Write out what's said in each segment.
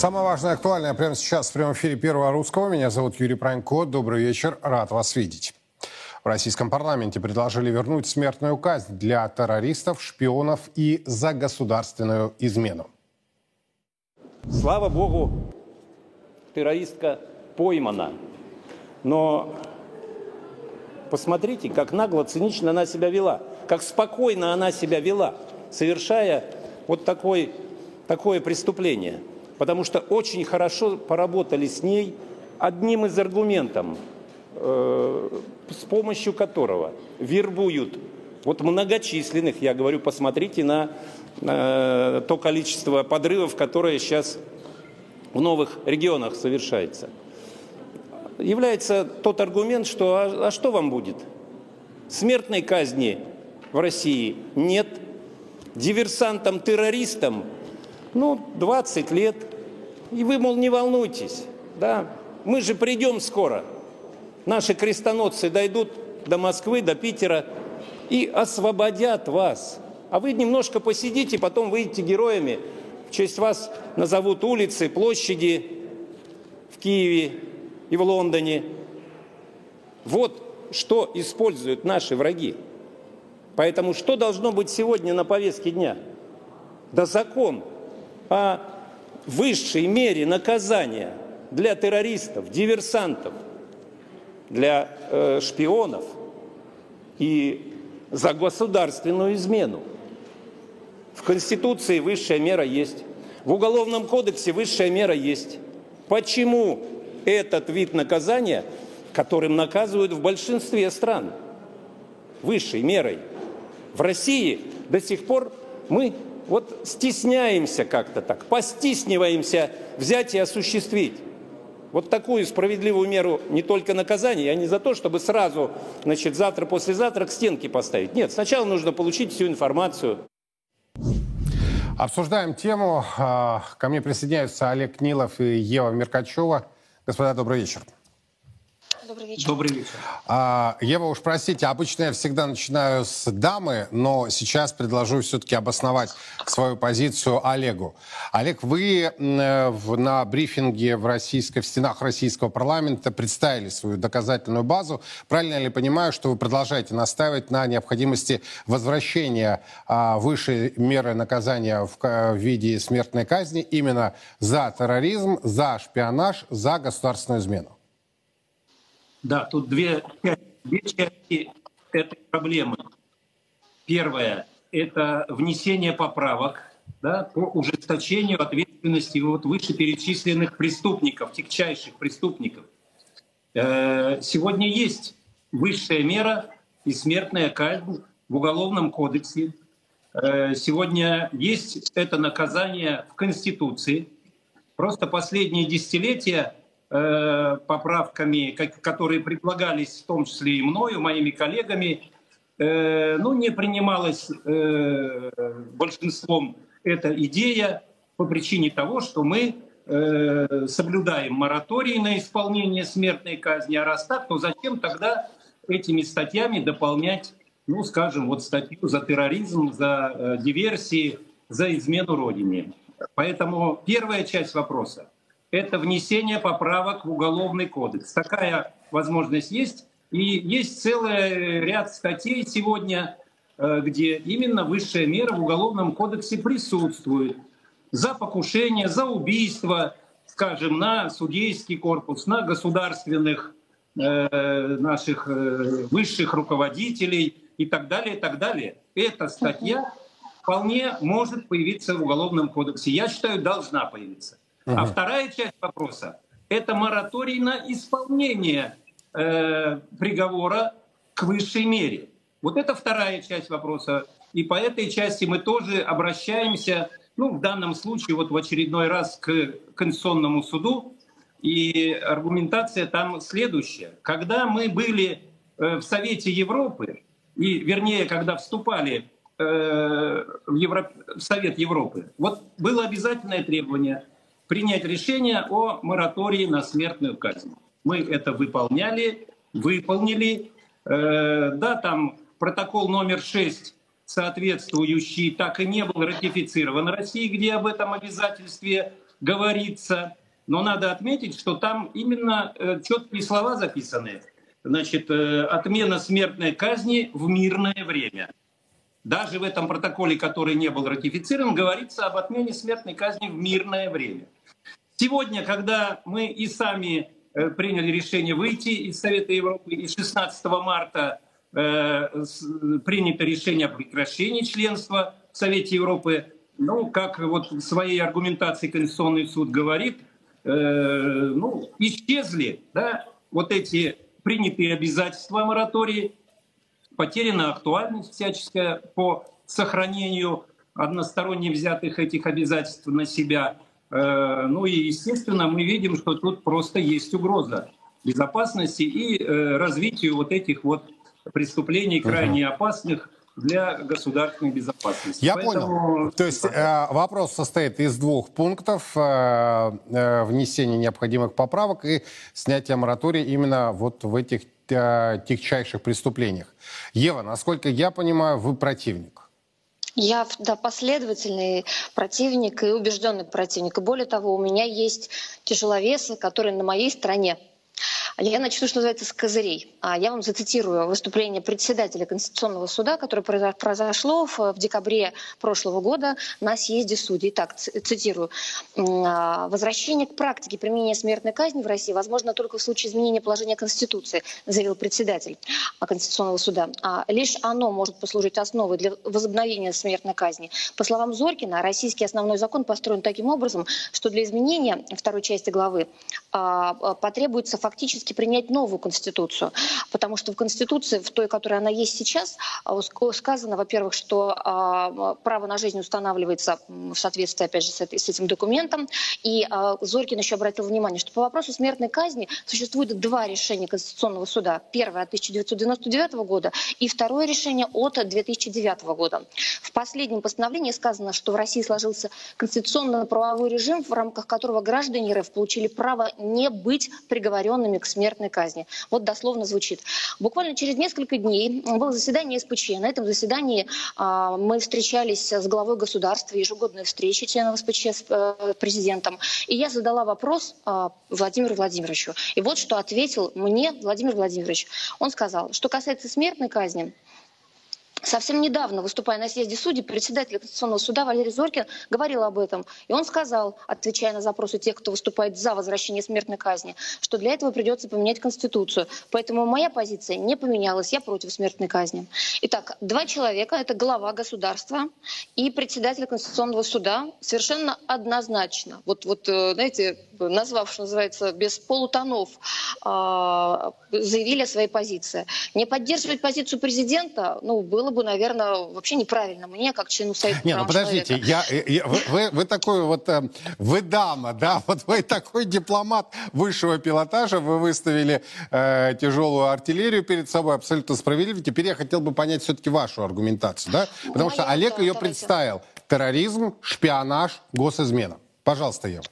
Самое важное и актуальное прямо сейчас в прямом эфире Первого Русского. Меня зовут Юрий Пронько. Добрый вечер. Рад вас видеть. В российском парламенте предложили вернуть смертную казнь для террористов, шпионов и за государственную измену. Слава богу, террористка поймана. Но посмотрите, как нагло, цинично она себя вела, как спокойно она себя вела, совершая вот такой, такое преступление. Потому что очень хорошо поработали с ней одним из аргументов, э, с помощью которого вербуют вот многочисленных, я говорю, посмотрите на э, то количество подрывов, которое сейчас в новых регионах совершается. Является тот аргумент, что а, а что вам будет? Смертной казни в России нет. Диверсантам-террористам, ну, 20 лет. И вы, мол, не волнуйтесь, да, мы же придем скоро. Наши крестоносцы дойдут до Москвы, до Питера и освободят вас. А вы немножко посидите, потом выйдете героями – в честь вас назовут улицы, площади в Киеве и в Лондоне. Вот что используют наши враги. Поэтому что должно быть сегодня на повестке дня? Да закон о высшей мере наказания для террористов, диверсантов, для э, шпионов и за государственную измену. В Конституции высшая мера есть. В Уголовном кодексе высшая мера есть. Почему этот вид наказания, которым наказывают в большинстве стран, высшей мерой, в России до сих пор мы вот стесняемся как-то так, постисниваемся взять и осуществить вот такую справедливую меру не только наказания, я не за то, чтобы сразу, значит, завтра, послезавтра к стенке поставить. Нет, сначала нужно получить всю информацию. Обсуждаем тему. А, ко мне присоединяются Олег Нилов и Ева Меркачева. Господа, добрый вечер. Добрый вечер. Добрый вечер. А, Ева, уж простите, обычно я всегда начинаю с дамы, но сейчас предложу все-таки обосновать свою позицию Олегу. Олег, вы на брифинге в, российской, в стенах российского парламента представили свою доказательную базу. Правильно ли понимаю, что вы продолжаете настаивать на необходимости возвращения а, высшей меры наказания в, в виде смертной казни именно за терроризм, за шпионаж, за государственную измену? Да, тут две, две части этой проблемы. Первое – это внесение поправок да, по ужесточению ответственности вот вышеперечисленных преступников, тягчайших преступников. Э, сегодня есть высшая мера и смертная казнь в Уголовном кодексе. Э, сегодня есть это наказание в Конституции. Просто последние десятилетия Э, поправками, которые предлагались в том числе и мною, моими коллегами, э, ну, не принималась э, большинством эта идея по причине того, что мы соблюдаем мораторий на исполнение смертной казни, а раз так, то зачем тогда этими статьями дополнять, ну, скажем, вот статью за терроризм, за диверсии, за измену Родине. Поэтому первая часть вопроса – это внесение поправок в Уголовный кодекс. Такая возможность есть. И есть целый ряд статей сегодня, э, где именно высшая мера в Уголовном кодексе присутствует. За покушение, за убийство, скажем, на судейский корпус, на государственных э, наших э, высших руководителей и так далее, и так далее. Эта статья вполне может появиться в Уголовном кодексе. Я считаю, должна появиться. А вторая часть вопроса – это мораторий на исполнение э, приговора к высшей мере. Вот это вторая часть вопроса. И по этой части мы тоже обращаемся, ну, в данном случае, вот в очередной раз к Конституционному суду. И аргументация там следующая. Когда мы были э, в Совете Европы, и, вернее, когда вступали э, в, Евро... в Совет Европы, вот было обязательное требование – принять решение о моратории на смертную казнь. Мы это выполняли, выполнили. Э, да, там протокол номер 6 соответствующий так и не был ратифицирован Россией, где об этом обязательстве говорится, но надо отметить, что там именно э, четкие слова записаны. Значит, э, отмена смертной казни в мирное время. Даже в этом протоколе, который не был ратифицирован, говорится об отмене смертной казни в мирное время. Сегодня, когда мы и сами э, приняли решение выйти из Совета Европы, и 16 марта э, принято решение о прекращении членства в Совете Европы, ну, как вот в своей аргументации Конституционный суд говорит, э, ну, исчезли да, вот эти принятые обязательства моратории, потеряна актуальность всяческая по сохранению односторонне взятых этих обязательств на себя. Э, ну и, естественно, мы видим, что тут просто есть угроза безопасности и э, развитию вот этих вот преступлений крайне опасных для государственной безопасности. Я Поэтому... понял. То есть э, вопрос состоит из двух пунктов. Э, э, внесения необходимых поправок и снятия моратория именно вот в этих э, тягчайших преступлениях. Ева, насколько я понимаю, вы противник. Я да, последовательный противник и убежденный противник. И более того, у меня есть тяжеловесы, которые на моей стороне. Я начну, что называется, с козырей. А я вам зацитирую выступление председателя Конституционного суда, которое произошло в декабре прошлого года на съезде судей. Так, цитирую. «А, «Возвращение к практике применения смертной казни в России возможно только в случае изменения положения Конституции», заявил председатель Конституционного суда. А «Лишь оно может послужить основой для возобновления смертной казни». По словам Зоркина, российский основной закон построен таким образом, что для изменения второй части главы а, потребуется фактически фактически принять новую конституцию, потому что в конституции, в той, которая она есть сейчас, а, сказано, во-первых, что а, право на жизнь устанавливается в соответствии, опять же, с этим документом, и а, Зорькин еще обратил внимание, что по вопросу смертной казни существует два решения Конституционного суда. Первое от 1999 года и второе решение от 2009 года. В последнем постановлении сказано, что в России сложился конституционно-правовой режим, в рамках которого граждане РФ получили право не быть приговоренными к смертной казни. Вот дословно звучит. Буквально через несколько дней было заседание СПЧ. На этом заседании а, мы встречались с главой государства, ежегодные встречи членов СПЧ с а, президентом. И я задала вопрос а, Владимиру Владимировичу. И вот что ответил мне Владимир Владимирович. Он сказал, что касается смертной казни, Совсем недавно, выступая на съезде судей, председатель Конституционного суда Валерий Зоркин говорил об этом. И он сказал, отвечая на запросы тех, кто выступает за возвращение смертной казни, что для этого придется поменять Конституцию. Поэтому моя позиция не поменялась, я против смертной казни. Итак, два человека, это глава государства и председатель Конституционного суда, совершенно однозначно, вот, вот э, знаете, назвав, что называется, без полутонов, а, заявили о своей позиции. Не поддерживать позицию президента, ну, было было бы, наверное, вообще неправильно мне, как члену Совета Не, ну подождите, я, я, вы, вы, вы такой вот, э, вы дама, да, вот вы такой дипломат высшего пилотажа, вы выставили э, тяжелую артиллерию перед собой, абсолютно справедливо. Теперь я хотел бы понять все-таки вашу аргументацию, да? Потому Моя, что Олег да, ее давайте. представил. Терроризм, шпионаж, госизмена. Пожалуйста, Ева.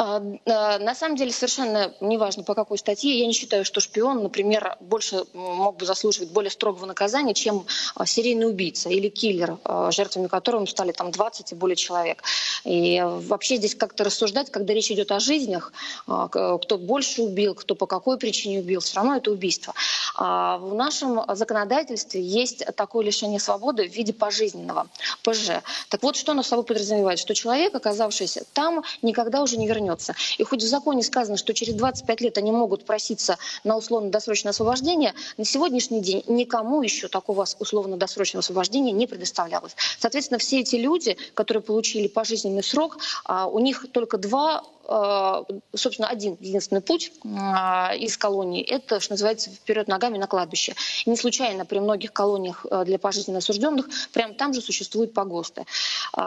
А, а, на самом деле совершенно неважно по какой статье. Я не считаю, что шпион, например, больше мог бы заслуживать более строгого наказания, чем а, серийный убийца или киллер, жертвами которого стали там 20 и более человек. И вообще здесь как-то рассуждать, когда речь идет о жизнях, кто больше убил, кто по какой причине убил, все равно это убийство. В нашем законодательстве есть такое лишение свободы в виде пожизненного, ПЖ. Так вот, что оно собой подразумевает? Что человек, оказавшийся там, никогда уже не вернется вернется. И хоть в законе сказано, что через 25 лет они могут проситься на условно-досрочное освобождение, на сегодняшний день никому еще такого условно-досрочного освобождения не предоставлялось. Соответственно, все эти люди, которые получили пожизненный срок, а, у них только два Э, собственно, один единственный путь э, из колонии – это, что называется, вперед ногами на кладбище. Не случайно при многих колониях э, для пожизненно осужденных прямо там же существуют погосты.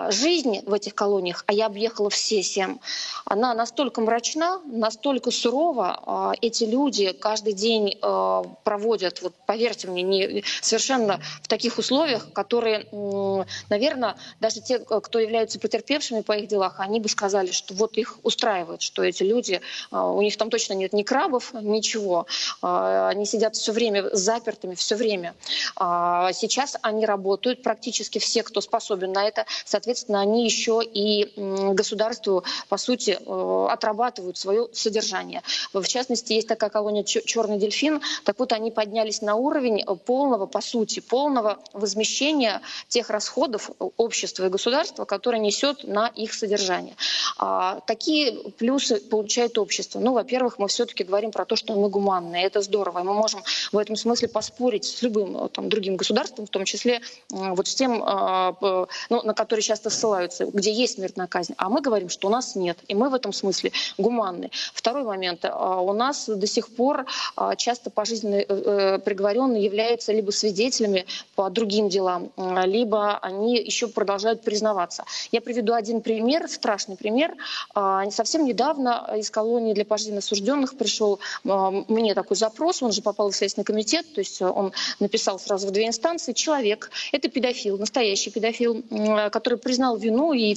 Жизнь в этих колониях, а я объехала все семь, она настолько мрачна, настолько сурова. А, эти люди каждый день а, проводят, вот поверьте мне, не, совершенно в таких условиях, которые, наверное, даже те, кто являются потерпевшими по их делах, они бы сказали, что вот их устраивает, что эти люди, у них там точно нет ни крабов, ничего. Они сидят все время запертыми, все время. Сейчас они работают, практически все, кто способен на это, соответственно, они еще и государству, по сути, э, отрабатывают свое содержание. В частности, есть такая колония «Черный дельфин». Так вот, они поднялись на уровень полного, по сути, полного возмещения тех расходов общества и государства, которые несет на их содержание. А какие плюсы получает общество? Ну, во-первых, мы все-таки говорим про то, что мы гуманные. Это здорово. И мы можем в этом смысле поспорить с любым там, другим государством, в том числе вот с тем, ну, на которые часто ссылаются, где есть смертная казнь. А мы говорим, что у нас нет. И мы в этом смысле гуманны. Второй момент. А, у нас до сих пор а, часто пожизненно э, э, приговоренные являются либо свидетелями по другим делам, либо они еще продолжают признаваться. Я приведу один пример, страшный пример. Совсем недавно из колонии для пожизненно осужденных пришел мне такой запрос, он же попал в Следственный комитет, то есть он написал сразу в две инстанции. Человек, это педофил, настоящий педофил, который признал вину и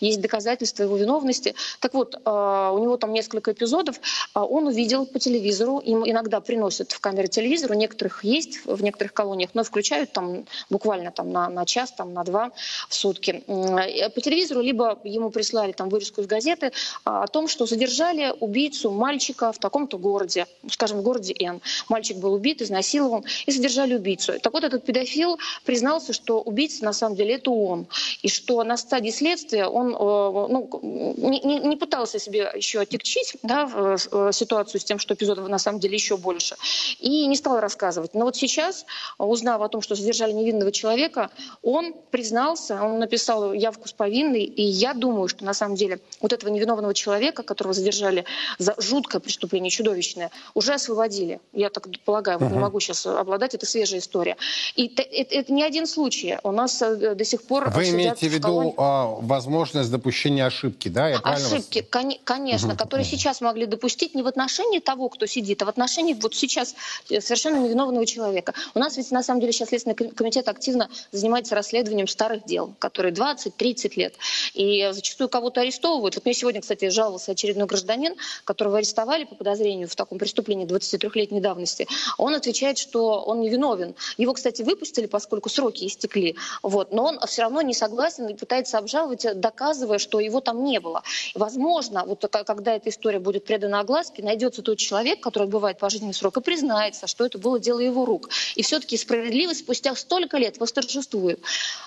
есть доказательства его виновности. Так вот, а, у него там несколько эпизодов. А, он увидел по телевизору, им иногда приносят в камеры телевизор, у некоторых есть в некоторых колониях, но включают там буквально там на, на час, там на два в сутки. Э, по телевизору либо ему прислали там вырезку из газеты а, о том, что задержали убийцу мальчика в таком-то городе, скажем, в городе Н. Мальчик был убит, изнасилован, и задержали убийцу. Так вот, этот педофил признался, что убийца на самом деле это он, и что на стадии следствия он э, ну, не, не, не пытался себе еще отягчить да, э, ситуацию с тем, что эпизодов на самом деле еще больше, и не стал рассказывать. Но вот сейчас, узнав о том, что задержали невинного человека, он признался, он написал явку с повинной, и я думаю, что на самом деле вот этого невиновного человека, которого задержали за жуткое преступление, чудовищное, уже освободили. Я так полагаю, вот uh-huh. не могу сейчас обладать, это свежая история. И это, это, это не один случай. У нас э, до сих пор Вы имеете в виду а, возможность допущения ошибки, да? Я ошибки, вас... конечно, которые сейчас могли допустить не в отношении того, кто сидит, а в отношении вот сейчас э, совершенно невиновного человека. У нас ведь на самом деле сейчас Следственный комитет активно занимается расследованием старых дел, которые 20-30 лет. И зачастую кого-то арестовывают. Вот мне сегодня, кстати, жаловался очередной гражданин, которого арестовали по подозрению в таком преступлении 23-летней давности. Он отвечает, что он невиновен. Его, кстати, выпустили, поскольку сроки истекли. Вот. Но он все равно не согласен и пытается обжаловать, доказывая, что его там не было. Возможно, вот когда эта история будет предана огласке, найдется тот человек, который отбывает пожизненный срок, и признается, что это было дело его рук. И все-таки справедливость спустя столько лет восторжествует.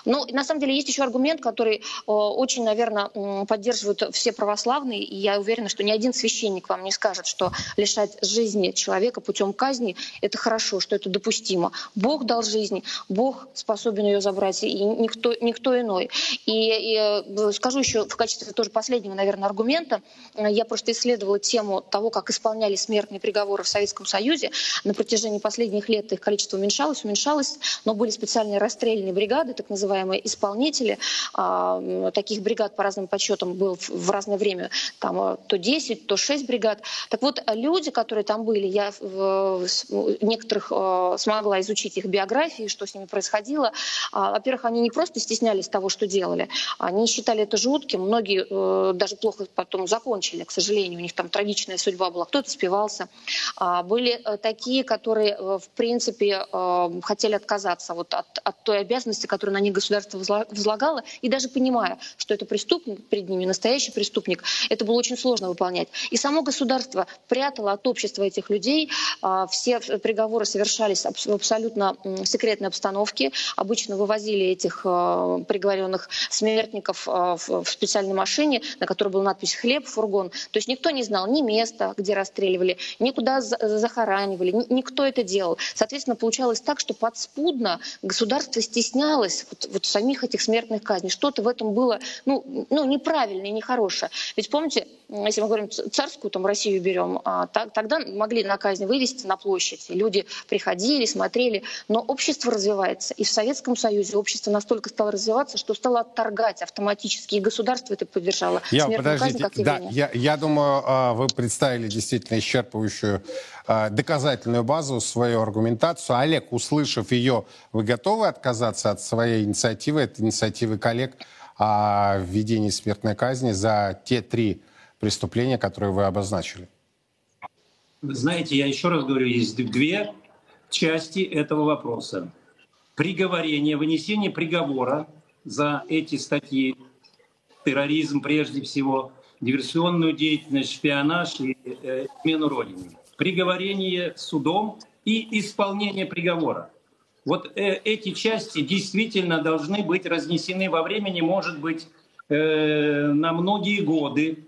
Но на самом деле есть еще аргумент, который э, очень, наверное, поддерживают все православные, и я уверена, что ни один священник вам не скажет, что лишать жизни человека путем казни – это хорошо, что это допустимо. Бог дал жизнь, Бог способен ее забрать, и никто, никто иной. И, и э, скажу еще в качестве тоже последнего, наверное, аргумента. Я просто исследовала тему того, как исполняли смертные приговоры в Советском Союзе. На протяжении последних лет их количество уменьшалось, уменьшалось, но были специальные расстрельные бригады, так называемые исполнители. А, таких бригад по разным подсчетам было в разное время там э, то 10, то 6 бригад. Так вот, люди, которые там были, я некоторых э, смогла изучить их биографии, что с ними происходило. А, во-первых, они не просто стеснялись того, что делали, они считали это жутким. Многие э, даже плохо потом закончили, к сожалению. У них там трагичная судьба была. Кто-то спивался. А, были э, такие, которые, э, в принципе, э, хотели отказаться вот от, от той обязанности, которую на них государство возлагало. И даже понимая, что это преступник перед ними, настоящий преступник, это было очень сложно выполнять. И само государство прятало от общества этих людей. А, все приговоры совершались в абсолютно секретной обстановке. Обычно вывозили этих приговоренных смертников в специальной машине, на которой была надпись «Хлеб, фургон». То есть никто не знал ни места, где расстреливали, никуда захоранивали, никто это делал. Соответственно, получалось так, что подспудно государство стеснялось вот, вот самих этих смертных казней. Что-то в этом было ну, ну, неправильное, нехорошее. Ведь помните, если мы говорим царскую там Россию берем, а, так, тогда могли на казнь вывести на площадь. Люди приходили, смотрели, но общество развивается. И в Советском Союзе общество настолько стало развиваться, что стало отторгать автоматически, и государство это поддержало. Я, подождите, казнь, да, я, я думаю, а, вы представили действительно исчерпывающую а, доказательную базу, свою аргументацию. Олег, услышав ее, вы готовы отказаться от своей инициативы, от инициативы коллег о введении смертной казни за те три преступления, которые вы обозначили? Знаете, я еще раз говорю, есть две части этого вопроса. Приговорение, вынесение приговора за эти статьи, терроризм прежде всего, диверсионную деятельность, шпионаж и э, измену Родины. Приговорение судом и исполнение приговора. Вот э, эти части действительно должны быть разнесены во времени, может быть, э, на многие годы,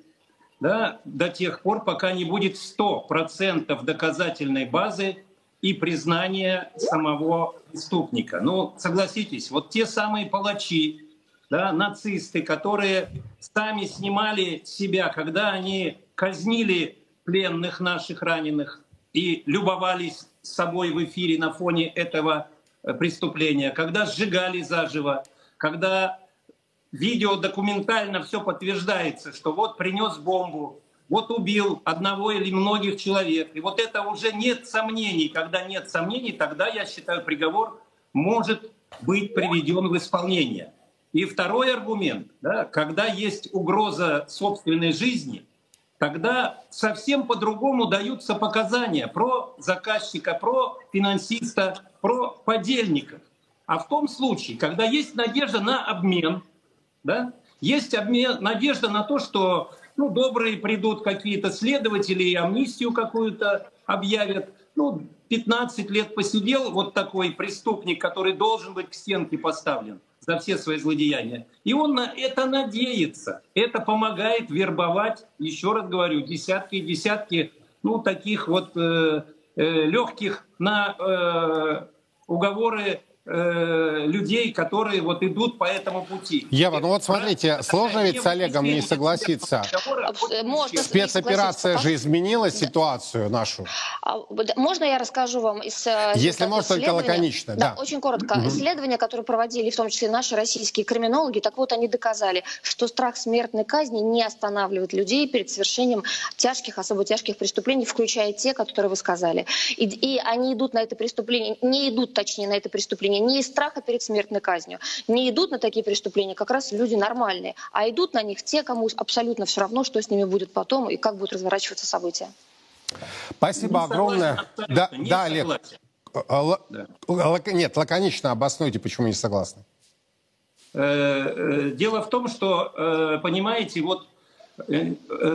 да, до тех пор, пока не будет 100% доказательной базы и признания самого преступника. Ну, согласитесь, вот те самые палачи, да, нацисты, которые сами снимали себя, когда они казнили пленных наших раненых и любовались собой в эфире на фоне этого Э, преступления, когда сжигали заживо, когда видео документально все подтверждается, что вот принес бомбу, вот убил одного или многих человек. И вот это уже нет сомнений. Когда нет сомнений, тогда, я считаю, приговор может быть приведен в исполнение. И второй аргумент, да, когда есть угроза собственной жизни – тогда совсем по-другому даются показания про заказчика, про финансиста, про подельников. А в том случае, когда есть надежда на обмен, да, есть обмен, надежда на то, что ну, добрые придут какие-то следователи и амнистию какую-то объявят. Ну, 15 лет посидел вот такой преступник, который должен быть к стенке поставлен – за все свои злодеяния. И он на это надеется. Это помогает вербовать, еще раз говорю, десятки и десятки ну, таких вот э, э, легких на э, уговоры э, людей, которые вот идут по этому пути. Ева, ну вот смотрите, сложно ведь с Олегом не согласиться. Можно Спецоперация же изменила ситуацию нашу. А, можно я расскажу вам из э, Если можно, только лаконично. Да, да. очень коротко. Угу. Исследования, которые проводили в том числе наши российские криминологи, так вот они доказали, что страх смертной казни не останавливает людей перед совершением тяжких, особо тяжких преступлений, включая те, которые вы сказали. И, и они идут на это преступление, не идут, точнее, на это преступление преступления не из страха перед смертной казнью. Не идут на такие преступления как раз люди нормальные, а идут на них те, кому абсолютно все равно, что с ними будет потом и как будут разворачиваться события. Спасибо не огромное. Согласен, да, не да, Олег. Э, л... Да. Нет, лаконично обоснуйте, почему не согласны. Э, э, дело в том, что, понимаете, вот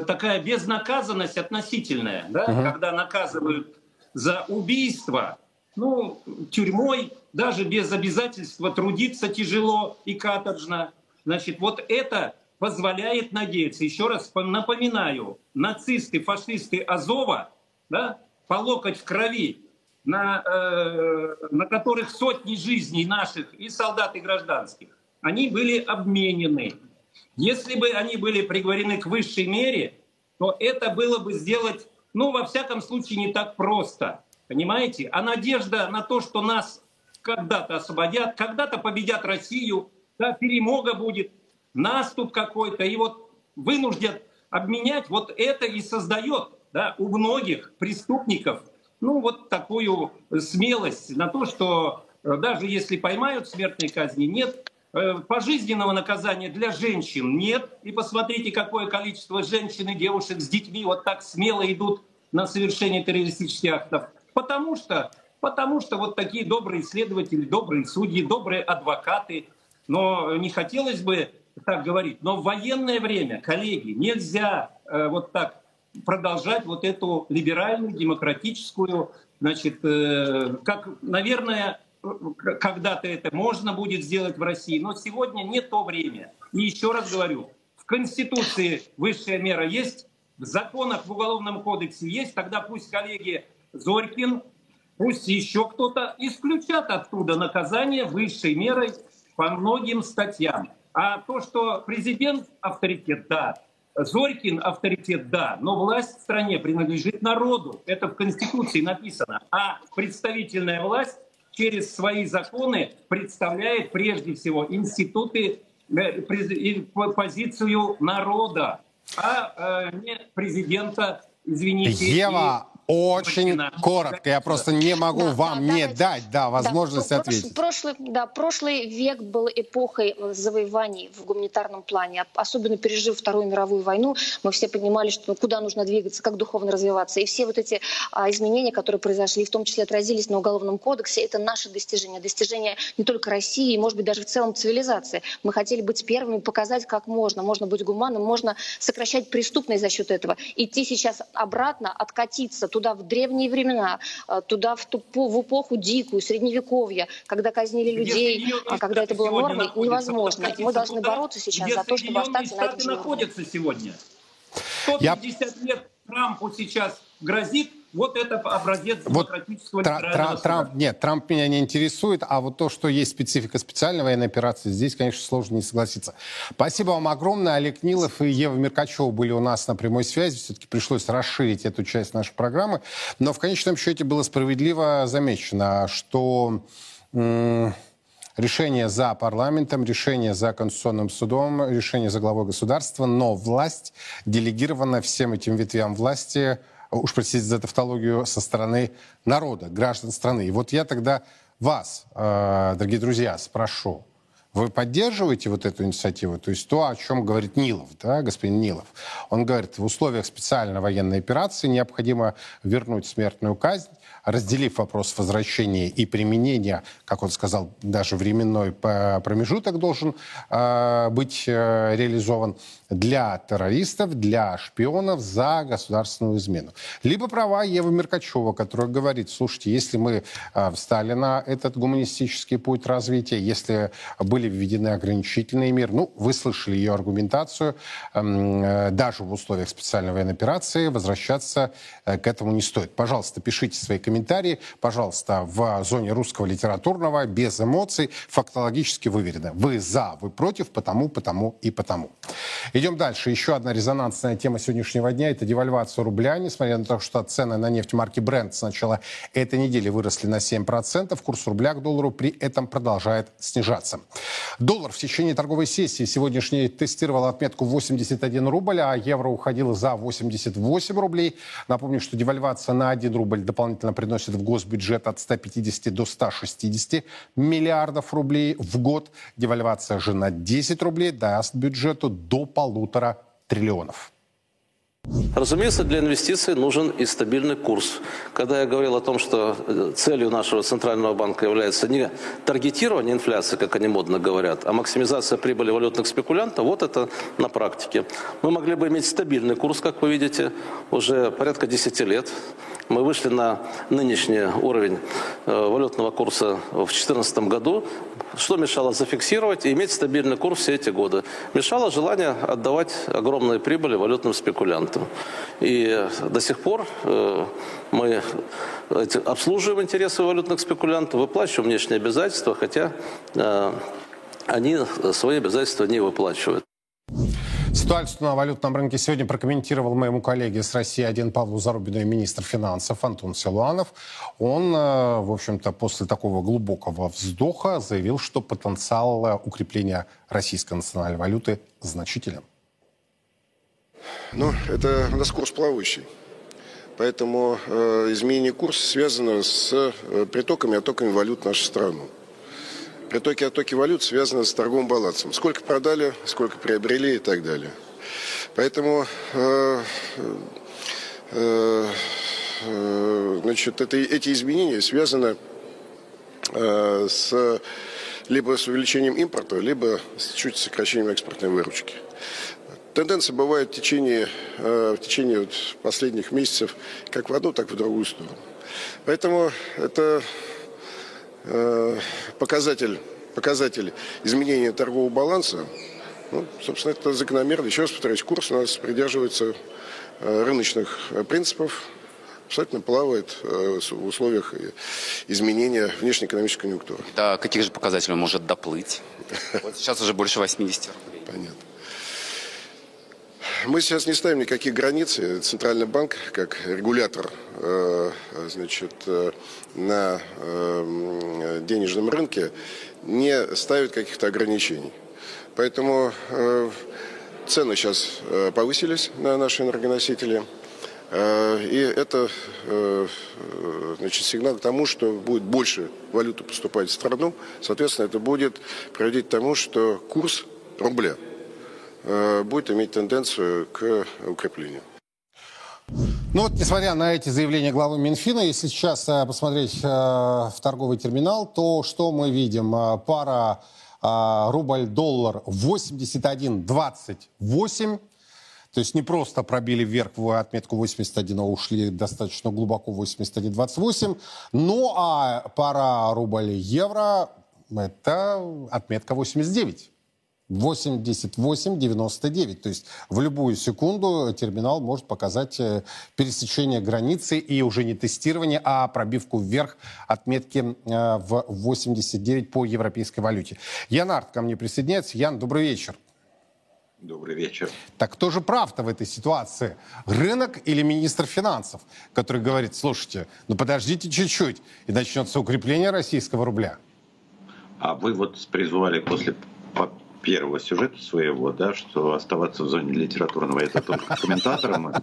такая безнаказанность относительная, да, угу. когда наказывают за убийство, ну, тюрьмой, даже без обязательства трудиться тяжело и каторжно. Значит, вот это позволяет надеяться. Еще раз напоминаю, нацисты, фашисты Азова, да, по локоть в крови, на, э, на которых сотни жизней наших и солдат, и гражданских, они были обменены. Если бы они были приговорены к высшей мере, то это было бы сделать, ну, во всяком случае, не так просто. Понимаете? А надежда на то, что нас когда-то освободят, когда-то победят Россию, да, перемога будет, наступ какой-то, и вот вынуждят обменять, вот это и создает да, у многих преступников ну вот такую смелость на то, что э, даже если поймают смертной казни, нет э, пожизненного наказания для женщин нет. И посмотрите, какое количество женщин и девушек с детьми вот так смело идут на совершение террористических актов. Потому что, потому что вот такие добрые исследователи, добрые судьи, добрые адвокаты. Но не хотелось бы так говорить. Но в военное время, коллеги, нельзя э, вот так продолжать вот эту либеральную, демократическую, значит, э, как, наверное, когда-то это можно будет сделать в России, но сегодня не то время. И еще раз говорю, в Конституции высшая мера есть, в законах в Уголовном кодексе есть, тогда пусть коллеги Зорькин, пусть еще кто-то исключат оттуда наказание высшей мерой по многим статьям. А то, что президент авторитет, да, Зорькин авторитет, да, но власть в стране принадлежит народу. Это в Конституции написано. А представительная власть через свои законы представляет прежде всего институты, э, позицию народа, а э, не президента, извините. Ева, очень коротко. Я просто не могу да, вам да, не давайте. дать да, возможность да, ответить. Прошлый, да, прошлый век был эпохой завоеваний в гуманитарном плане. Особенно пережив Вторую мировую войну, мы все понимали, что куда нужно двигаться, как духовно развиваться. И все вот эти а, изменения, которые произошли, в том числе отразились на Уголовном кодексе, это наше достижение. Достижение не только России, может быть, даже в целом цивилизации. Мы хотели быть первыми, показать, как можно. Можно быть гуманным, можно сокращать преступность за счет этого. Идти сейчас обратно, откатиться туда, туда в древние времена, э, туда в, тупо, в эпоху дикую, средневековья, когда казнили людей, а когда это было нормой, невозможно. Мы должны бороться сейчас за то, чтобы остаться на этом находятся сегодня. 150 Я... лет Трампу сейчас грозит, вот это образец демократического вот Трамп, Трамп, Нет, Трамп меня не интересует, а вот то, что есть специфика специальной военной операции, здесь, конечно, сложно не согласиться. Спасибо вам огромное. Олег Нилов и Ева Меркачева были у нас на прямой связи. Все-таки пришлось расширить эту часть нашей программы. Но в конечном счете было справедливо замечено, что... Решение за парламентом, решение за Конституционным судом, решение за главой государства, но власть делегирована всем этим ветвям власти уж простите за тавтологию, со стороны народа, граждан страны. И вот я тогда вас, э, дорогие друзья, спрошу. Вы поддерживаете вот эту инициативу? То есть то, о чем говорит Нилов, да, господин Нилов. Он говорит, в условиях специальной военной операции необходимо вернуть смертную казнь, разделив вопрос возвращения и применения, как он сказал, даже временной промежуток должен э, быть э, реализован для террористов, для шпионов за государственную измену. Либо права Евы Меркачева, которая говорит, слушайте, если мы э, встали на этот гуманистический путь развития, если были введены ограничительные меры, ну, вы слышали ее аргументацию, эм, э, даже в условиях специальной военной операции возвращаться э, к этому не стоит. Пожалуйста, пишите свои комментарии, пожалуйста, в зоне русского литературного, без эмоций, фактологически выверено. Вы за, вы против, потому, потому и потому. Идем дальше. Еще одна резонансная тема сегодняшнего дня – это девальвация рубля. Несмотря на то, что цены на нефть марки Brent с начала этой недели выросли на 7%, курс рубля к доллару при этом продолжает снижаться. Доллар в течение торговой сессии сегодняшней тестировал отметку 81 рубль, а евро уходило за 88 рублей. Напомню, что девальвация на 1 рубль дополнительно приносит в госбюджет от 150 до 160 миллиардов рублей в год. Девальвация же на 10 рублей даст бюджету до полутора полутора триллионов. Разумеется, для инвестиций нужен и стабильный курс. Когда я говорил о том, что э, целью нашего Центрального банка является не таргетирование инфляции, как они модно говорят, а максимизация прибыли валютных спекулянтов, вот это на практике. Мы могли бы иметь стабильный курс, как вы видите, уже порядка 10 лет. Мы вышли на нынешний уровень э, валютного курса в 2014 году. Что мешало зафиксировать и иметь стабильный курс все эти годы? Мешало желание отдавать огромные прибыли валютным спекулянтам. И до сих пор э, мы обслуживаем интересы валютных спекулянтов, выплачиваем внешние обязательства, хотя э, они свои обязательства не выплачивают. Ситуацию на валютном рынке сегодня прокомментировал моему коллеге с России один Павлу Зарубину и министр финансов Антон Силуанов. Он, э, в общем-то, после такого глубокого вздоха заявил, что потенциал э, укрепления российской национальной валюты значителен. Ну, это у нас курс плавающий. Поэтому э, изменение курса связано с э, притоками и оттоками валют в нашу страну притоки оттоки валют связаны с торговым балансом. Сколько продали, сколько приобрели и так далее. Поэтому э, э, э, значит, это, эти изменения связаны э, с либо с увеличением импорта, либо с чуть сокращением экспортной выручки. Тенденция бывает в течение, э, в течение вот последних месяцев как в одну, так и в другую сторону. Поэтому это показатель, показатель изменения торгового баланса, ну, собственно, это закономерно. Еще раз повторюсь, курс у нас придерживается э, рыночных принципов, абсолютно плавает э, в условиях изменения внешнеэкономической конъюнктуры. До каких же показателей он может доплыть? Вот сейчас уже больше 80 рублей. Понятно. Мы сейчас не ставим никаких границ. Центральный банк, как регулятор э, значит, э, на э, денежном рынке, не ставит каких-то ограничений. Поэтому цены сейчас повысились на наши энергоносители. И это значит, сигнал к тому, что будет больше валюты поступать в страну. Соответственно, это будет приводить к тому, что курс рубля – Э, будет иметь тенденцию к укреплению. Ну вот, несмотря на эти заявления главы Минфина, если сейчас э, посмотреть э, в торговый терминал, то что мы видим? Пара рубль-доллар 81.28. То есть не просто пробили вверх в отметку 81, а ушли достаточно глубоко 81.28. Ну а пара рубль-евро это отметка 89. 88-99. То есть в любую секунду терминал может показать э, пересечение границы и уже не тестирование, а пробивку вверх отметки э, в 89 по европейской валюте. Ян Арт ко мне присоединяется. Ян, добрый вечер. Добрый вечер. Так кто же прав-то в этой ситуации? Рынок или министр финансов, который говорит, слушайте, ну подождите чуть-чуть, и начнется укрепление российского рубля? А вы вот призывали после первого сюжета своего, да, что оставаться в зоне литературного это только комментатором.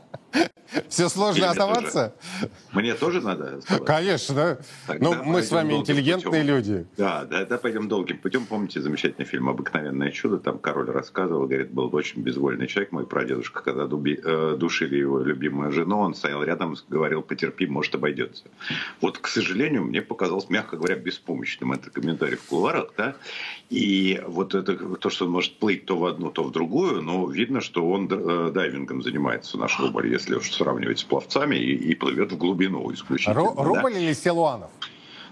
Все сложно оставаться? Тоже. Мне тоже надо оставаться? Конечно, да. Тогда ну, мы с вами интеллигентные путем. люди. Да, да, да, пойдем долгим путем. Помните замечательный фильм «Обыкновенное чудо»? Там король рассказывал, говорит, был очень безвольный человек, мой прадедушка, когда дуби, э, душили его любимую жену, он стоял рядом, говорил, потерпи, может, обойдется. Вот, к сожалению, мне показалось, мягко говоря, беспомощным это комментарий в кулуарах, да, и вот это то, что он может плыть то в одну, то в другую, но видно, что он э, дайвингом занимается, наш рубль, если уж сравнивать с пловцами, и, и плывет в глубину исключительно. Ру, рубль да? или Силуанов?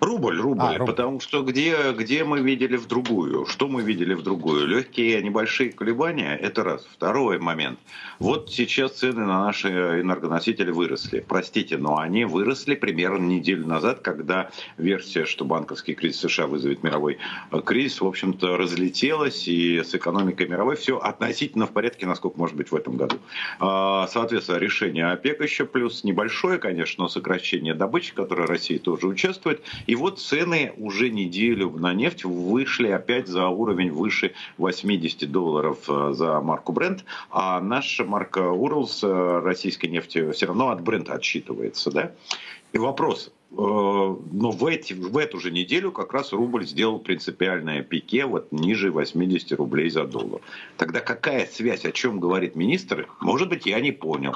Рубль, рубль, а, рубль. потому что где, где мы видели в другую? Что мы видели в другую? Легкие небольшие колебания, это раз. Второй момент. Вот сейчас цены на наши энергоносители выросли. Простите, но они выросли примерно неделю назад, когда версия, что банковский кризис США вызовет мировой э, кризис, в общем-то, разлетелась, и с экономикой мировой все относительно в порядке, насколько может быть в этом году. А, соответственно, решение ОПЕК еще плюс небольшое, конечно, но сокращение добычи, в которой Россия тоже участвует, и и вот цены уже неделю на нефть вышли опять за уровень выше 80 долларов э, за марку Brent, а наша марка Уралс э, российской нефти все равно от Брента отсчитывается. Да? И вопрос, э, но в, эти, в эту же неделю как раз рубль сделал принципиальное пике вот ниже 80 рублей за доллар. Тогда какая связь, о чем говорит министр? Может быть, я не понял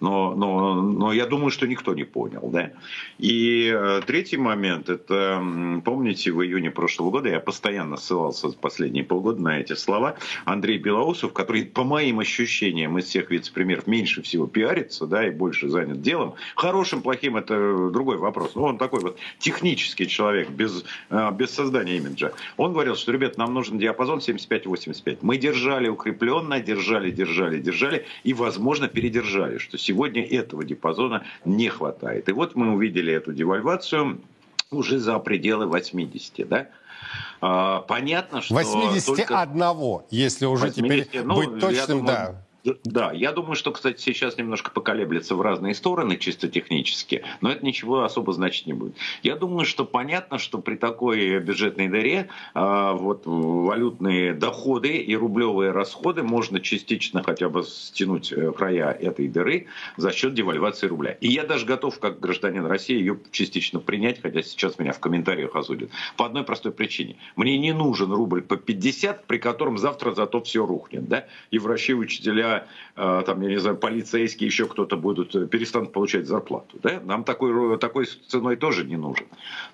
но, но, но я думаю, что никто не понял. Да? И э, третий момент, это, помните, в июне прошлого года я постоянно ссылался последние полгода на эти слова, Андрей Белоусов, который, по моим ощущениям, из всех вице-премьеров меньше всего пиарится, да, и больше занят делом. Хорошим, плохим, это другой вопрос. Но он такой вот технический человек, без, э, без создания имиджа. Он говорил, что, ребят, нам нужен диапазон 75-85. Мы держали укрепленно, держали, держали, держали, и, возможно, передержали, что Сегодня этого диапазона не хватает. И вот мы увидели эту девальвацию уже за пределы 80, да? А, понятно, что... 81, только... если уже 80, теперь ну, быть точным, думаю, да. Да, я думаю, что, кстати, сейчас немножко поколеблется в разные стороны, чисто технически, но это ничего особо значить не будет. Я думаю, что понятно, что при такой бюджетной дыре э, вот, валютные доходы и рублевые расходы можно частично хотя бы стянуть э, края этой дыры за счет девальвации рубля. И я даже готов, как гражданин России, ее частично принять, хотя сейчас меня в комментариях осудят. По одной простой причине. Мне не нужен рубль по 50, при котором завтра зато все рухнет. Да? И врачи, учителя, э, там, я не знаю, полицейские, еще кто-то будут, э, перестанут получать зарплату. Да? Нам такой, такой ценой тоже не нужен.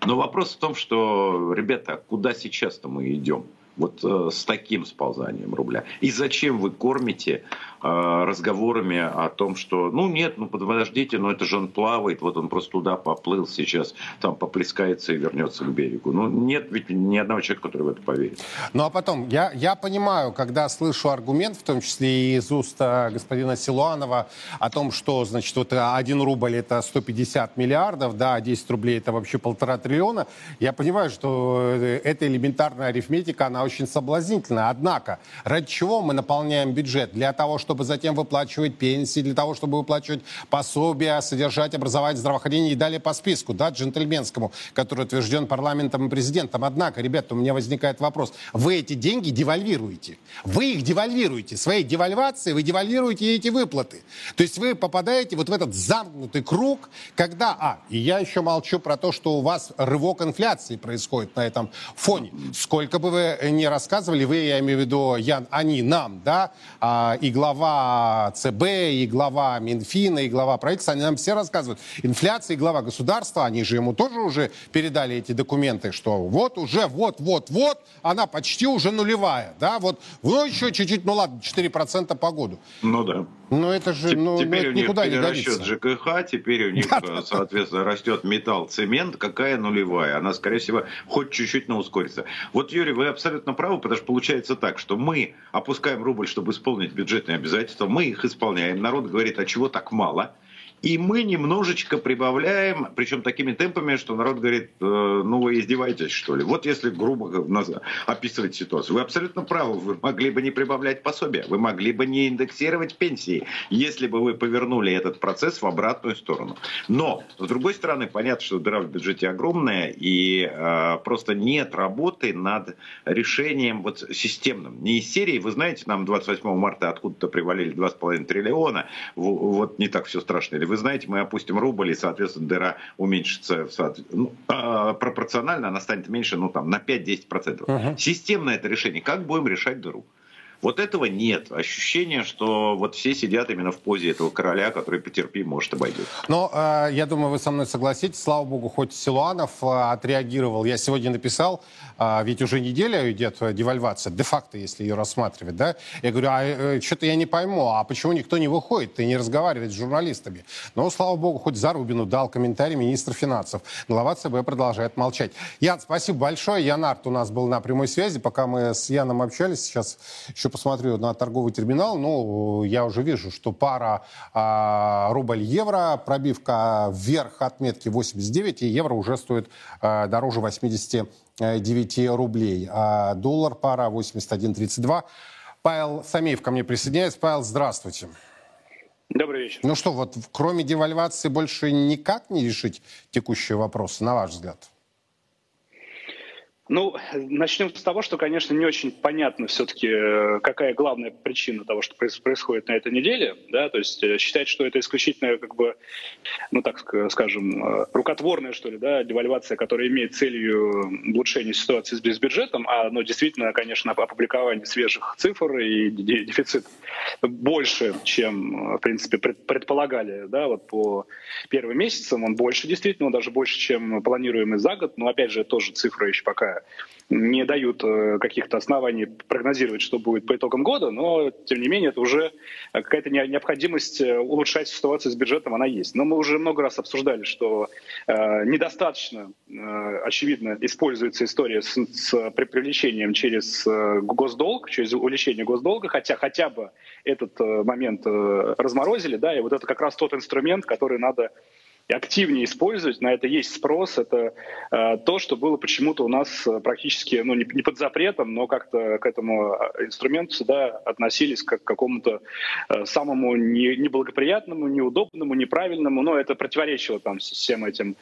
Но вопрос в том, что, ребята, куда сейчас-то мы идем? Вот э, с таким сползанием рубля. И зачем вы кормите разговорами о том, что, ну нет, ну подождите, ну это же он плавает, вот он просто туда поплыл сейчас, там поплескается и вернется к берегу. Ну нет ведь ни одного человека, который в это поверит. Ну а потом, я, я понимаю, когда слышу аргумент, в том числе и из уст э, господина Силуанова, о том, что, значит, вот один рубль это 150 миллиардов, да, а 10 рублей это вообще полтора триллиона, я понимаю, что э, эта элементарная арифметика, она очень соблазнительная. Однако, ради чего мы наполняем бюджет? Для того, чтобы затем выплачивать пенсии, для того, чтобы выплачивать пособия, содержать образование, здравоохранение и далее по списку, да, джентльменскому, который утвержден парламентом и президентом. Однако, ребята, у меня возникает вопрос. Вы эти деньги девальвируете. Вы их девальвируете. Своей девальвацией вы девальвируете эти выплаты. То есть вы попадаете вот в этот замкнутый круг, когда... А, и я еще молчу про то, что у вас рывок инфляции происходит на этом фоне. Сколько бы вы ни рассказывали, вы, я имею в виду, Ян, они нам, да, а, и глава ЦБ, и глава Минфина, и глава правительства, они нам все рассказывают. Инфляция и глава государства, они же ему тоже уже передали эти документы, что вот уже, вот, вот, вот, она почти уже нулевая, да, вот, ну еще чуть-чуть, ну ладно, 4% по году. Ну да. Но это же ну, теперь ну, у них никуда не годится. ЖКХ, теперь у них, э, соответственно, растет металл, цемент. Какая нулевая? Она, скорее всего, хоть чуть-чуть, но ускорится. Вот, Юрий, вы абсолютно правы, потому что получается так, что мы опускаем рубль, чтобы исполнить бюджетные обязательства, мы их исполняем. Народ говорит, а чего так мало? И мы немножечко прибавляем, причем такими темпами, что народ говорит, э, ну вы издеваетесь, что ли. Вот если грубо описывать ситуацию. Вы абсолютно правы, вы могли бы не прибавлять пособия, вы могли бы не индексировать пенсии, если бы вы повернули этот процесс в обратную сторону. Но, с другой стороны, понятно, что дыра в бюджете огромная, и э, просто нет работы над решением вот системным. Не из серии, вы знаете, нам 28 марта откуда-то привалили 2,5 триллиона, вот не так все страшно. Или вы знаете, мы опустим рубль, и, соответственно, дыра уменьшится ну, а, пропорционально, она станет меньше ну, там, на 5-10%. Угу. Системное это решение. Как будем решать дыру? Вот этого нет. Ощущение, что вот все сидят именно в позе этого короля, который потерпи, может, обойдет. Но э, я думаю, вы со мной согласитесь. Слава богу, хоть Силуанов э, отреагировал. Я сегодня написал, э, ведь уже неделя идет девальвация, де-факто, если ее рассматривать, да? Я говорю, а э, что-то я не пойму, а почему никто не выходит и не разговаривает с журналистами? Но, слава богу, хоть Зарубину дал комментарий министр финансов. Глава ЦБ продолжает молчать. Ян, спасибо большое. Ян Арт у нас был на прямой связи, пока мы с Яном общались. Сейчас еще посмотрю на торговый терминал, ну, я уже вижу, что пара а, рубль-евро, пробивка вверх отметки 89, и евро уже стоит а, дороже 89 рублей. А доллар пара 81.32. Павел Самеев ко мне присоединяется. Павел, здравствуйте. Добрый вечер. Ну что, вот кроме девальвации больше никак не решить текущие вопросы, на ваш взгляд? Ну, начнем с того, что, конечно, не очень понятно все-таки, э, какая главная причина того, что происходит на этой неделе. Да? То есть э, считать, что это исключительно, как бы, ну так скажем, э, рукотворная, что ли, да, девальвация, которая имеет целью улучшения ситуации с бюджетом, а ну, действительно, конечно, опубликование свежих цифр и дефицит больше, чем, в принципе, предполагали да, вот по первым месяцам. Он больше, действительно, он даже больше, чем планируемый за год. Но, опять же, тоже цифра еще пока не дают э, каких-то оснований прогнозировать, что будет по итогам года, но, тем не менее, это уже какая-то необходимость э, улучшать ситуацию с бюджетом, она есть. Но мы уже много раз обсуждали, что э, недостаточно, э, очевидно, используется история с, с привлечением через э, госдолг, через увеличение госдолга, хотя хотя бы этот э, момент э, разморозили, да, и вот это как раз тот инструмент, который надо активнее использовать, на это есть спрос, это э, то, что было почему-то у нас э, практически, ну, не, не под запретом, но как-то к этому э, инструменту всегда относились как к какому-то э, самому не, неблагоприятному, неудобному, неправильному, но это противоречило там всем этим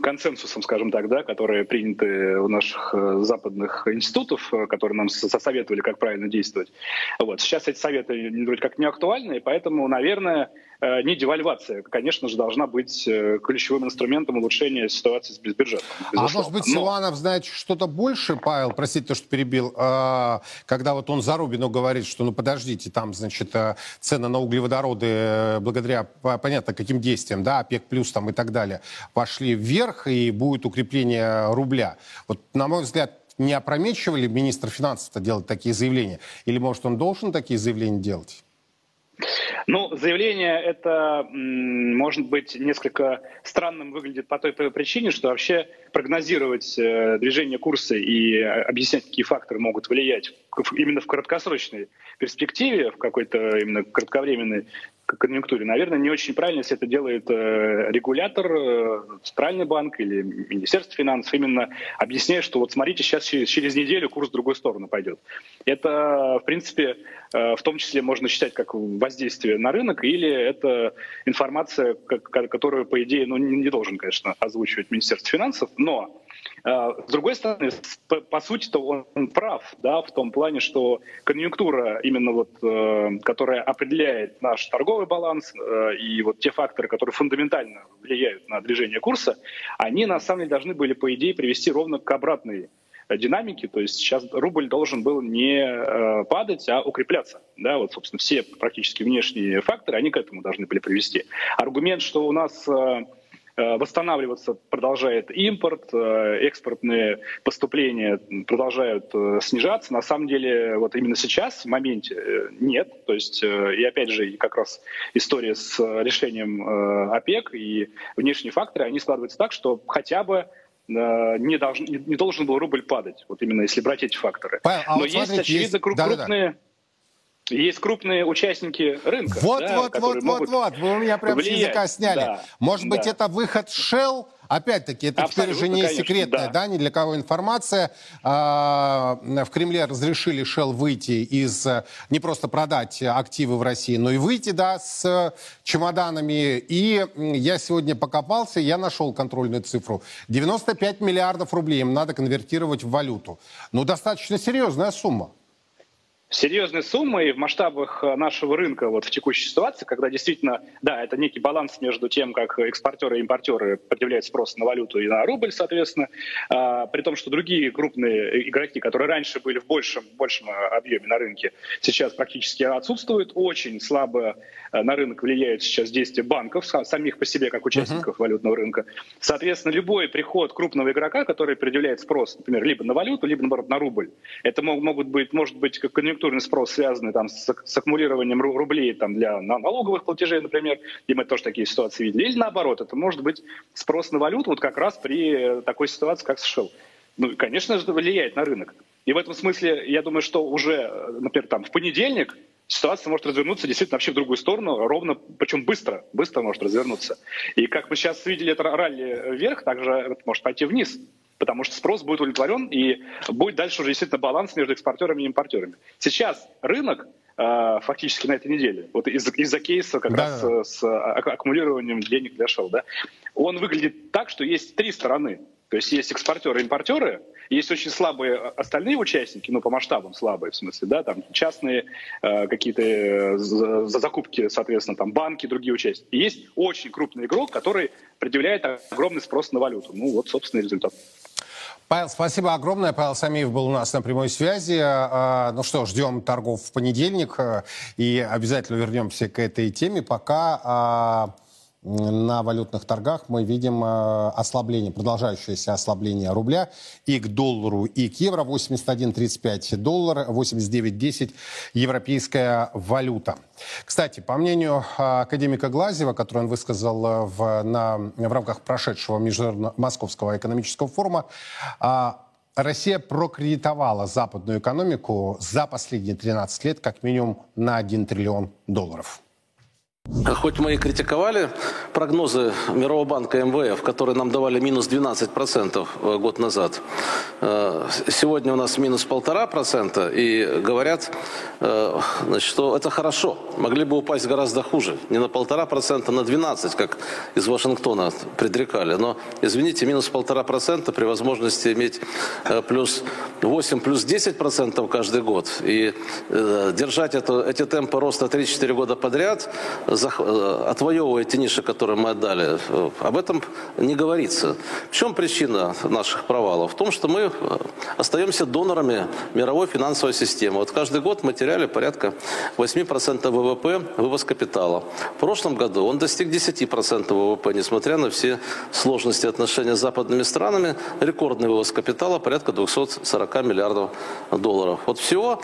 консенсусом, скажем так, да, которые приняты у наших э, западных институтов, которые нам советовали, как правильно действовать. Вот. Сейчас эти советы вроде как не актуальны, и поэтому, наверное, не девальвация, конечно же, должна быть ключевым инструментом улучшения ситуации с бюджетом. А может быть, Силуанов знает что-то больше, Павел, простите, то, что перебил, а, когда вот он Зарубину говорит, что, ну, подождите, там, значит, цены на углеводороды благодаря, понятно, каким действиям, да, ОПЕК плюс там и так далее, пошли вверх, вверх и будет укрепление рубля. Вот, на мой взгляд, не опрометчиво ли министр финансов делать такие заявления? Или, может, он должен такие заявления делать? Ну, заявление это, может быть, несколько странным выглядит по той причине, что вообще прогнозировать э, движение курса и объяснять, какие факторы могут влиять именно в краткосрочной перспективе, в какой-то именно кратковременной конъюнктуре. Наверное, не очень правильно, если это делает э, регулятор, э, Центральный банк или Министерство финансов, именно объясняя, что вот смотрите, сейчас через, неделю курс в другую сторону пойдет. Это, в принципе, э, в том числе можно считать как воздействие на рынок, или это информация, которую, по идее, ну, не должен, конечно, озвучивать Министерство финансов, но с другой стороны, по, сути-то он, прав, да, в том плане, что конъюнктура, именно вот, э, которая определяет наш торговый баланс э, и вот те факторы, которые фундаментально влияют на движение курса, они на самом деле должны были, по идее, привести ровно к обратной динамике, то есть сейчас рубль должен был не э, падать, а укрепляться. Да, вот, собственно, все практически внешние факторы, они к этому должны были привести. Аргумент, что у нас э, Э, восстанавливаться продолжает импорт, э, экспортные поступления продолжают э, снижаться. На самом деле, вот именно сейчас, в моменте, нет. То есть, и опять же, как раз история с решением ОПЕК и внешние факторы, они складываются так, что хотя бы не, должен, не должен был рубль падать, вот именно если брать эти факторы. Павел, а Но вот есть, смотрите, очевидно, есть... крупные... Да, да, да. Есть крупные участники рынка. Вот, да, вот, вот, вот, вот. Вы у меня прямо влиять. с языка сняли. Да, Может быть, да. это выход Shell? Опять-таки, это Абсолютно, теперь уже не конечно, секретная, да. да, ни для кого информация. А, в Кремле разрешили Shell выйти из, не просто продать активы в России, но и выйти, да, с чемоданами. И я сегодня покопался, я нашел контрольную цифру. 95 миллиардов рублей им надо конвертировать в валюту. Ну, достаточно серьезная сумма серьезные суммы и в масштабах э, нашего рынка вот в текущей ситуации, когда действительно, да, это некий баланс между тем, как экспортеры и импортеры предъявляют спрос на валюту и на рубль, соответственно, а, при том, что другие крупные игроки, которые раньше были в большем, большем э, объеме на рынке, сейчас практически отсутствуют. Очень слабо э, на рынок влияют сейчас действия банков, самих по себе, как участников uh-huh. валютного рынка. Соответственно, любой приход крупного игрока, который предъявляет спрос, например, либо на валюту, либо, наоборот, на рубль, это могут быть, может быть как конъюнктурный спрос, связанный там, с, с аккумулированием рублей там, для налоговых платежей, например, и мы тоже такие ситуации видели, или наоборот, это может быть спрос на валюту вот как раз при такой ситуации, как США. Ну, конечно же, это влияет на рынок. И в этом смысле, я думаю, что уже, например, там, в понедельник ситуация может развернуться действительно вообще в другую сторону, ровно, причем быстро, быстро может развернуться. И как мы сейчас видели это ралли вверх, также может пойти вниз потому что спрос будет удовлетворен и будет дальше уже действительно баланс между экспортерами и импортерами. Сейчас рынок э, фактически на этой неделе, вот из-за из кейса как да. раз э, с а, аккумулированием денег для шоу, да, он выглядит так, что есть три стороны. То есть есть экспортеры и импортеры, есть очень слабые остальные участники, ну, по масштабам слабые, в смысле, да, там частные э, какие-то э, за, за закупки, соответственно, там банки, другие участники. И есть очень крупный игрок, который предъявляет огромный спрос на валюту. Ну, вот, собственно, результат. Павел, спасибо огромное. Павел Самиев был у нас на прямой связи. А, ну что, ждем торгов в понедельник э, и обязательно вернемся к этой теме. Пока а, на валютных торгах мы видим э, ослабление, продолжающееся ослабление рубля и к доллару, и к евро. 81.35 доллар, 89.10 европейская валюта. Кстати, по мнению э, академика Глазева, который он высказал э, в, на, в рамках прошедшего Международного Московского экономического форума, Россия прокредитовала западную экономику за последние 13 лет как минимум на 1 триллион долларов. Хоть мы и критиковали прогнозы Мирового банка МВФ, которые нам давали минус 12% э, год назад, э, сегодня у нас минус полтора процента, и говорят, э, значит, что это хорошо, могли бы упасть гораздо хуже, не на полтора процента, а на 12, как из Вашингтона предрекали. Но, извините, минус полтора процента при возможности иметь плюс 8, плюс 10 процентов каждый год. И держать это, эти темпы роста 3-4 года подряд – отвоевывая те ниши, которые мы отдали, э, об этом не говорится. В чем причина наших провалов? В том, что мы э, остаемся донорами мировой финансовой системы. Вот каждый год мы теряли порядка 8% ВВП вывоз капитала. В прошлом году он достиг 10% ВВП, несмотря на все сложности отношений с западными странами. Рекордный вывоз капитала порядка 240 миллиардов долларов. Вот всего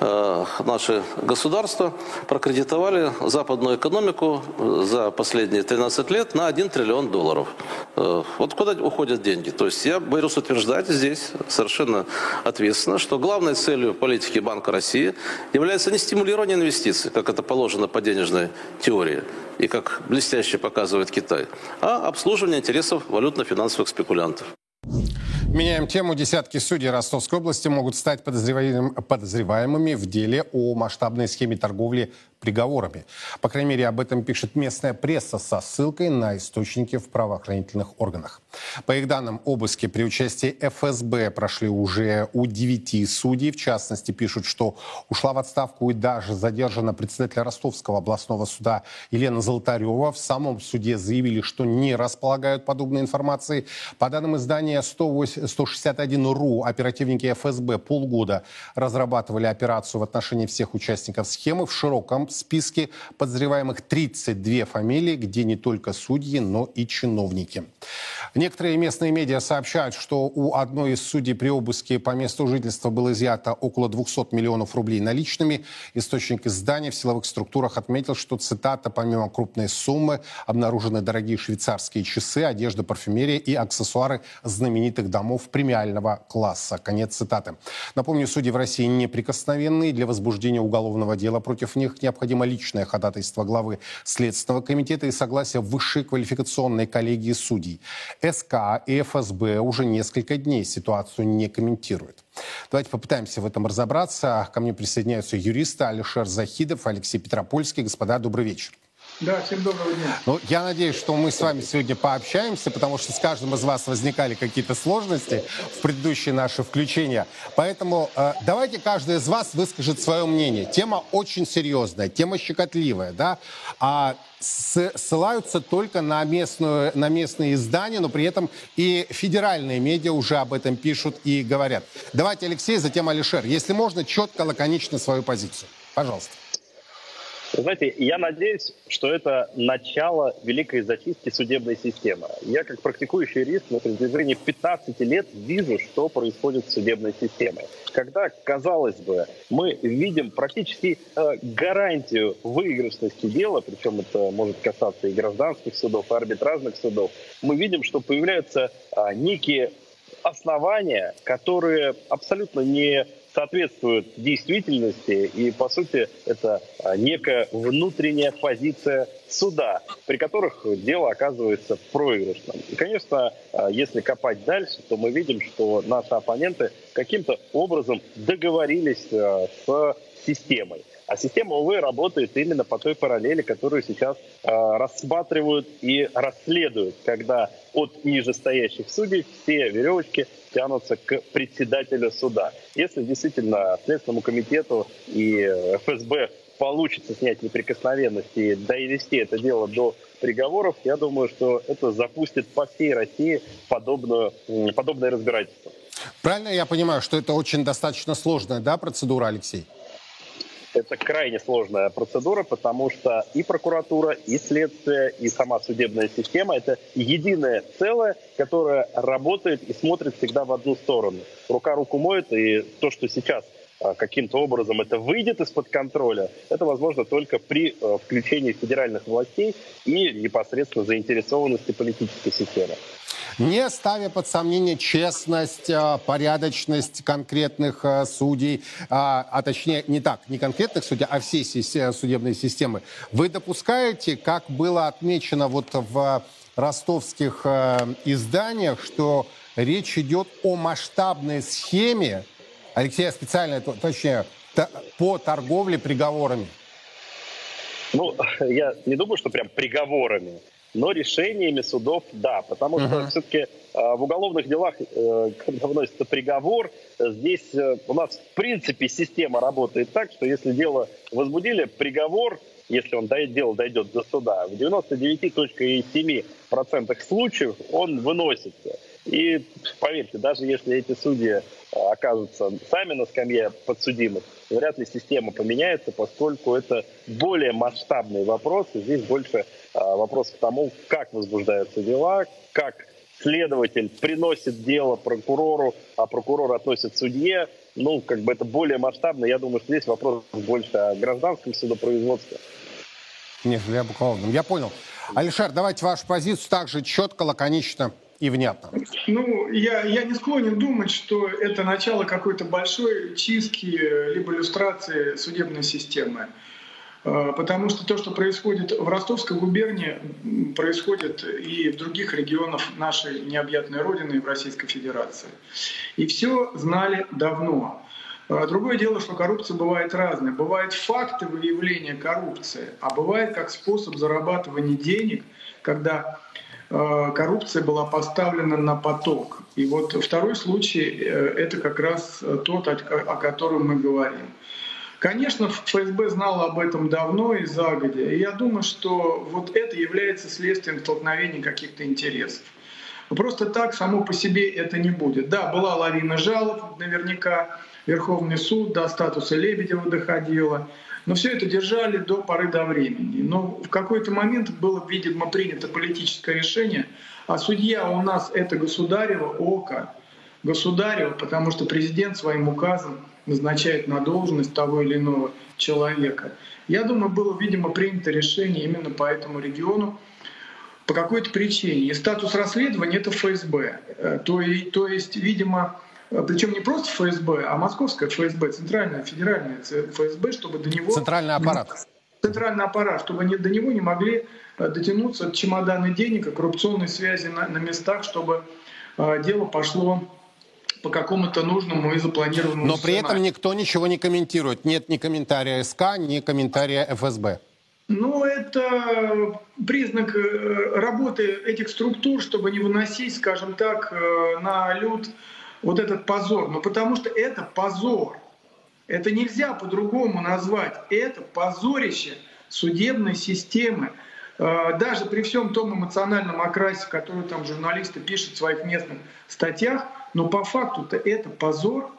э, наши государства прокредитовали западную экономику за последние 13 лет на 1 триллион долларов. Вот куда уходят деньги? То есть я боюсь утверждать здесь совершенно ответственно, что главной целью политики Банка России является не стимулирование инвестиций, как это положено по денежной теории, и как блестяще показывает Китай, а обслуживание интересов валютно-финансовых спекулянтов. Меняем тему. Десятки судей Ростовской области могут стать подозреваемыми в деле о масштабной схеме торговли приговорами. По крайней мере, об этом пишет местная пресса со ссылкой на источники в правоохранительных органах. По их данным, обыски при участии ФСБ прошли уже у девяти судей. В частности, пишут, что ушла в отставку и даже задержана председатель Ростовского областного суда Елена Золотарева. В самом суде заявили, что не располагают подобной информацией. По данным издания 161.ru, оперативники ФСБ полгода разрабатывали операцию в отношении всех участников схемы в широком списке подозреваемых 32 фамилии, где не только судьи, но и чиновники. Некоторые местные медиа сообщают, что у одной из судей при обыске по месту жительства было изъято около 200 миллионов рублей наличными. Источник издания в силовых структурах отметил, что, цитата, помимо крупной суммы, обнаружены дорогие швейцарские часы, одежда, парфюмерия и аксессуары знаменитых домов премиального класса. Конец цитаты. Напомню, судьи в России неприкосновенные. Для возбуждения уголовного дела против них необходимо личное ходатайство главы Следственного комитета и согласие высшей квалификационной коллегии судей. СК и ФСБ уже несколько дней ситуацию не комментируют. Давайте попытаемся в этом разобраться. Ко мне присоединяются юристы Алишер Захидов, Алексей Петропольский. Господа, добрый вечер. Да, всем доброго дня. Ну, я надеюсь, что мы с вами сегодня пообщаемся, потому что с каждым из вас возникали какие-то сложности в предыдущие наши включения. Поэтому э, давайте каждый из вас выскажет свое мнение. Тема очень серьезная, тема щекотливая, да, а ссылаются только на, местную, на местные издания, но при этом и федеральные медиа уже об этом пишут и говорят. Давайте, Алексей, затем Алишер. Если можно, четко, лаконично свою позицию. Пожалуйста. Знаете, я надеюсь, что это начало великой зачистки судебной системы. Я, как практикующий юрист, на протяжении 15 лет вижу, что происходит с судебной системой. Когда, казалось бы, мы видим практически э, гарантию выигрышности дела, причем это может касаться и гражданских судов, и арбитражных судов, мы видим, что появляются э, некие основания, которые абсолютно не соответствуют действительности, и, по сути, это а, некая внутренняя позиция суда, при которых дело оказывается проигрышным. И, конечно, а, если копать дальше, то мы видим, что наши оппоненты каким-то образом договорились а, с системой. А система, увы, работает именно по той параллели, которую сейчас э, рассматривают и расследуют, когда от нижестоящих судей все веревочки тянутся к председателю суда. Если действительно Следственному комитету и ФСБ получится снять неприкосновенность и довести это дело до приговоров, я думаю, что это запустит по всей России подобную, подобное разбирательство. Правильно я понимаю, что это очень достаточно сложная да, процедура, Алексей? Это крайне сложная процедура, потому что и прокуратура, и следствие, и сама судебная система – это единое целое, которое работает и смотрит всегда в одну сторону. Рука руку моет, и то, что сейчас каким-то образом это выйдет из-под контроля, это возможно только при а, включении федеральных властей и непосредственно заинтересованности политической системы не ставя под сомнение честность, а, порядочность конкретных а, судей, а, а точнее не так, не конкретных судей, а всей судебной системы. Вы допускаете, как было отмечено вот в ростовских изданиях, что речь идет о масштабной схеме, Алексей, я специально, точнее, по торговле приговорами? Ну, я не думаю, что прям приговорами но решениями судов да, потому что uh-huh. все-таки а, в уголовных делах, э, когда вносится приговор, здесь э, у нас в принципе система работает так, что если дело возбудили, приговор, если он дойдет, дело дойдет до суда, в 99,7% случаев он выносится. И поверьте, даже если эти судьи окажутся сами на скамье подсудимых, вряд ли система поменяется, поскольку это более масштабный вопрос, и здесь больше а, вопрос к тому, как возбуждаются дела, как следователь приносит дело прокурору, а прокурор относит судье. Ну, как бы это более масштабно. Я думаю, что здесь вопрос больше о гражданском судопроизводстве. нежели об уголовном. Я понял. Алишер, давайте вашу позицию также четко, лаконично и внятно. Ну, я, я не склонен думать, что это начало какой-то большой чистки либо иллюстрации судебной системы. А, потому что то, что происходит в Ростовской губернии, происходит и в других регионах нашей необъятной Родины в Российской Федерации. И все знали давно. А, другое дело, что коррупция бывает разная. Бывают факты выявления коррупции, а бывает как способ зарабатывания денег, когда коррупция была поставлена на поток. И вот второй случай э, — это как раз тот, о котором мы говорим. Конечно, ФСБ знала об этом давно и загодя. И я думаю, что вот это является следствием столкновения каких-то интересов. Просто так само по себе это не будет. Да, была лавина жалоб, наверняка Верховный суд до статуса Лебедева доходило. Но все это держали до поры до времени. Но в какой-то момент было, видимо, принято политическое решение, а судья у нас это государево око, государево, потому что президент своим указом назначает на должность того или иного человека. Я думаю, было, видимо, принято решение именно по этому региону по какой-то причине. И статус расследования — это ФСБ. Э, то, и, то есть, видимо, причем не просто ФСБ, а московская ФСБ, центральная, федеральная ФСБ, чтобы до него... Центральный аппарат. Центральный аппарат, чтобы они, до него не могли э, дотянуться чемоданы денег и коррупционной связи на, на местах, чтобы э, дело пошло по какому-то нужному и запланированному Но при этом никто ничего не комментирует. Нет ни комментария СК, ни комментария ФСБ. Ну, это признак э, работы этих структур, чтобы не выносить, скажем так, э, на люд вот этот позор. Но потому что это позор. Это нельзя по-другому назвать. Это позорище судебной системы. Э, даже при всем том эмоциональном окрасе, который там журналисты пишут в своих местных статьях, но по факту-то это позор,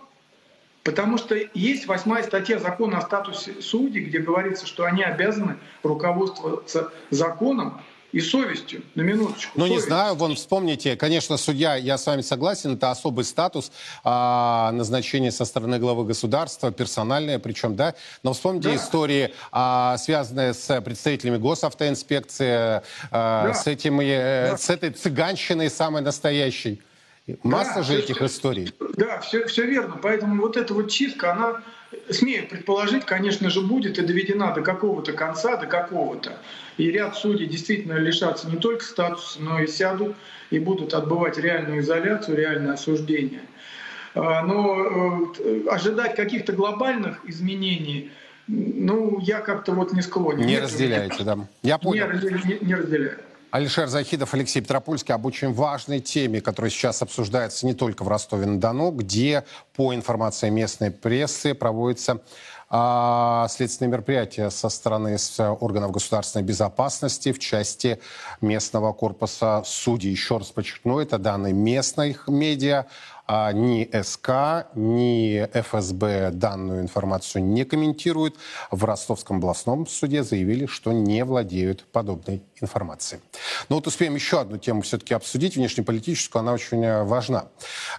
потому что есть восьмая статья закона о статусе судей, где говорится, что они обязаны руководствоваться законом, и совестью, на минуточку. Ну, не знаю, вон вспомните, конечно, судья, я с вами согласен, это особый статус а, назначения со стороны главы государства, персональное причем, да, но вспомните да. истории, а, связанные с представителями госавтоинспекции, а, да. с, этим, э, да. с этой цыганщиной самой настоящей. Масса да, же этих историй. Да, все, все верно. Поэтому вот эта вот чистка, она, смею предположить, конечно же, будет и доведена до какого-то конца, до какого-то. И ряд судей действительно лишатся не только статуса, но и сядут и будут отбывать реальную изоляцию, реальное осуждение. А, но э, ожидать каких-то глобальных изменений, ну, я как-то вот не склонен. Не разделяете, да? Я понял. Не, не, не разделяю. Алишер Захидов, Алексей Петропольский об очень важной теме, которая сейчас обсуждается не только в Ростове-на-Дону, где, по информации местной прессы, проводится а, следственные мероприятия со стороны органов государственной безопасности в части местного корпуса судей. Еще раз подчеркну, это данные местных медиа, а ни СК, ни ФСБ данную информацию не комментируют. В Ростовском областном суде заявили, что не владеют подобной информацией. Но вот успеем еще одну тему все-таки обсудить, внешнеполитическую, она очень э, важна.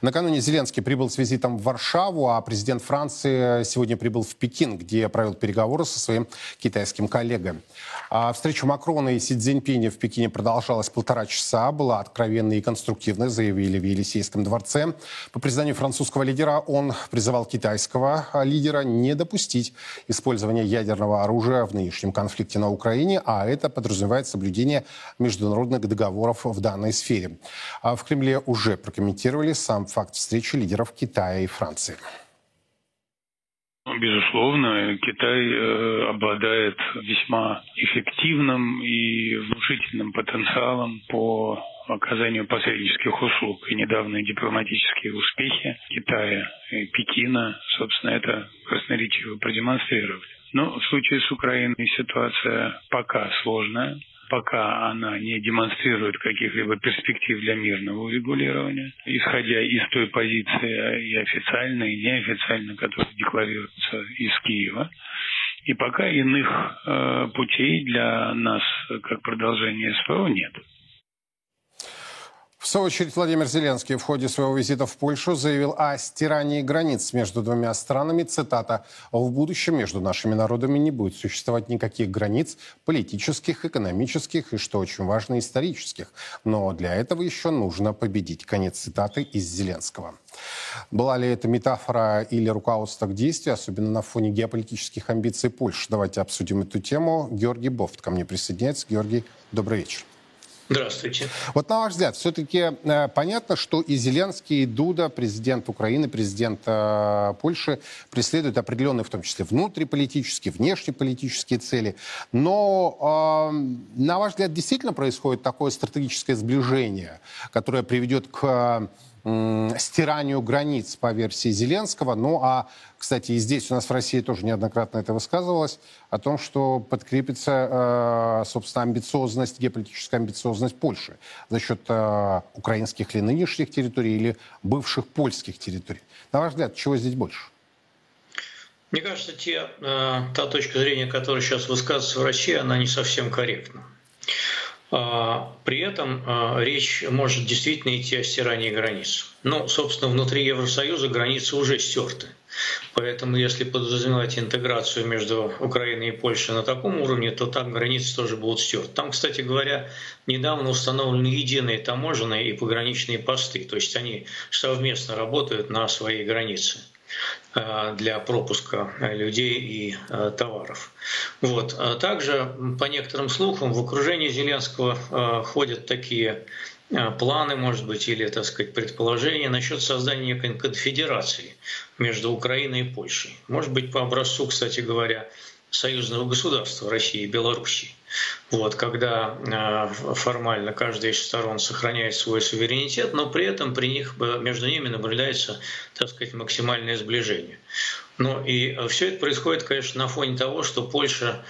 Накануне Зеленский прибыл с визитом в Варшаву, а президент Франции сегодня прибыл в Пекин, где провел переговоры со своим китайским коллегой. А встреча Макрона и Си Цзиньпиня в Пекине продолжалась полтора часа, была откровенной и конструктивной, заявили в Елисейском дворце. По признанию французского лидера, он призывал китайского лидера не допустить использования ядерного оружия в нынешнем конфликте на Украине, а это подразумевает соблюдение международных договоров в данной сфере. А в Кремле уже прокомментировали сам факт встречи лидеров Китая и Франции. Безусловно, Китай э, обладает весьма эффективным и внушительным потенциалом по оказанию посреднических услуг. И недавние дипломатические успехи Китая и Пекина, собственно, это красноречиво продемонстрировали. Но в случае с Украиной ситуация пока сложная пока она не демонстрирует каких-либо перспектив для мирного урегулирования, исходя из той позиции и официальной, и неофициальной, которая декларируется из Киева. И пока иных э, путей для нас, как продолжение СПО, нет. В свою очередь, Владимир Зеленский в ходе своего визита в Польшу заявил о стирании границ между двумя странами. Цитата. «В будущем между нашими народами не будет существовать никаких границ политических, экономических и, что очень важно, исторических. Но для этого еще нужно победить». Конец цитаты из Зеленского. Была ли это метафора или руководство к действию, особенно на фоне геополитических амбиций Польши? Давайте обсудим эту тему. Георгий Бофт ко мне присоединяется. Георгий, добрый вечер. Здравствуйте. Вот на ваш взгляд, все-таки э, понятно, что и Зеленский, и Дуда, президент Украины, президент э, Польши, преследуют определенные, в том числе внутриполитические, внешнеполитические цели. Но, э, на ваш взгляд, действительно происходит такое стратегическое сближение, которое приведет к стиранию границ по версии Зеленского. Ну а, кстати, и здесь у нас в России тоже неоднократно это высказывалось, о том, что подкрепится, э, собственно, амбициозность, геополитическая амбициозность Польши за счет э, украинских или нынешних территорий, или бывших польских территорий. На ваш взгляд, чего здесь больше? Мне кажется, те, э, та точка зрения, которая сейчас высказывается в России, она не совсем корректна. А, при этом а, речь может действительно идти о стирании границ. Ну, собственно, внутри Евросоюза границы уже стерты. Поэтому, если подразумевать интеграцию между Украиной и Польшей на таком уровне, то там границы тоже будут стерты. Там, кстати говоря, недавно установлены единые таможенные и пограничные посты. То есть они совместно работают на своей границе. Э, для пропуска людей и э, товаров. Вот. Также, по некоторым слухам, в окружении Зеленского э, ходят такие планы, может быть, или, так сказать, предположения насчет создания некой конфедерации между Украиной и Польшей. Может быть, по образцу, кстати говоря, союзного государства России и Белоруссии. Вот, когда э, формально каждая из сторон сохраняет свой суверенитет, но при этом при них, между ними наблюдается, так сказать, максимальное сближение. Ну и все это происходит, конечно, на фоне того, что Польша